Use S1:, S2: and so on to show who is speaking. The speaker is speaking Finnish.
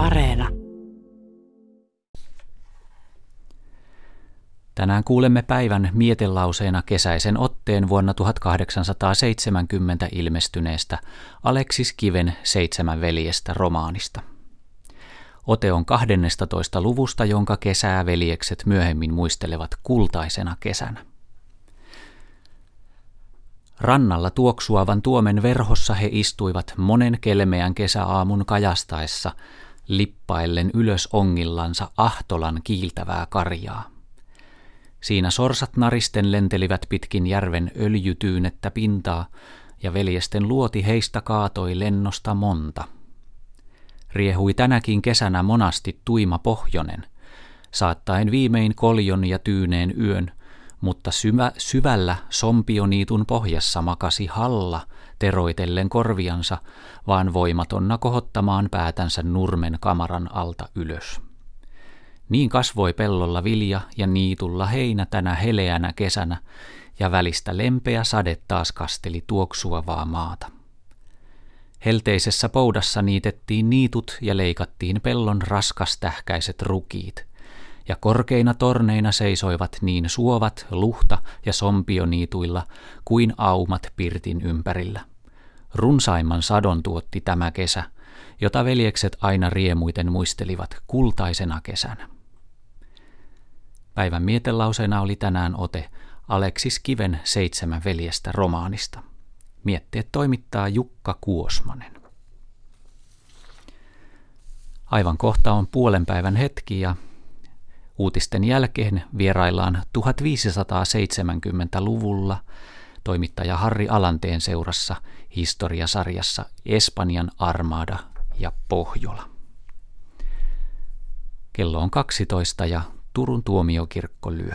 S1: Areena.
S2: Tänään kuulemme päivän mietelauseena kesäisen otteen vuonna 1870 ilmestyneestä Aleksis Kiven Seitsemän veljestä romaanista. Ote on 12. luvusta, jonka kesää veljekset myöhemmin muistelevat kultaisena kesänä. Rannalla tuoksuavan tuomen verhossa he istuivat monen kelmeän kesäaamun kajastaessa, lippaillen ylös ongillansa ahtolan kiiltävää karjaa. Siinä sorsat naristen lentelivät pitkin järven öljytyynettä pintaa, ja veljesten luoti heistä kaatoi lennosta monta. Riehui tänäkin kesänä monasti tuima pohjonen, saattaen viimein koljon ja tyyneen yön, mutta syvä, syvällä sompioniitun pohjassa makasi halla, teroitellen korviansa, vaan voimatonna kohottamaan päätänsä nurmen kamaran alta ylös. Niin kasvoi pellolla vilja ja niitulla heinä tänä heleänä kesänä, ja välistä lempeä sade taas kasteli tuoksuavaa maata. Helteisessä poudassa niitettiin niitut ja leikattiin pellon raskastähkäiset rukiit, ja korkeina torneina seisoivat niin suovat, luhta ja sompioniituilla kuin aumat pirtin ympärillä. Runsaimman sadon tuotti tämä kesä, jota veljekset aina riemuiten muistelivat kultaisena kesänä. Päivän mietelauseena oli tänään ote Aleksis Kiven Seitsemän veljestä romaanista. Mietteet toimittaa Jukka Kuosmanen. Aivan kohta on puolen päivän hetki ja uutisten jälkeen vieraillaan 1570-luvulla toimittaja Harri Alanteen seurassa historiasarjassa Espanjan armada ja Pohjola. Kello on 12 ja Turun tuomiokirkko lyö.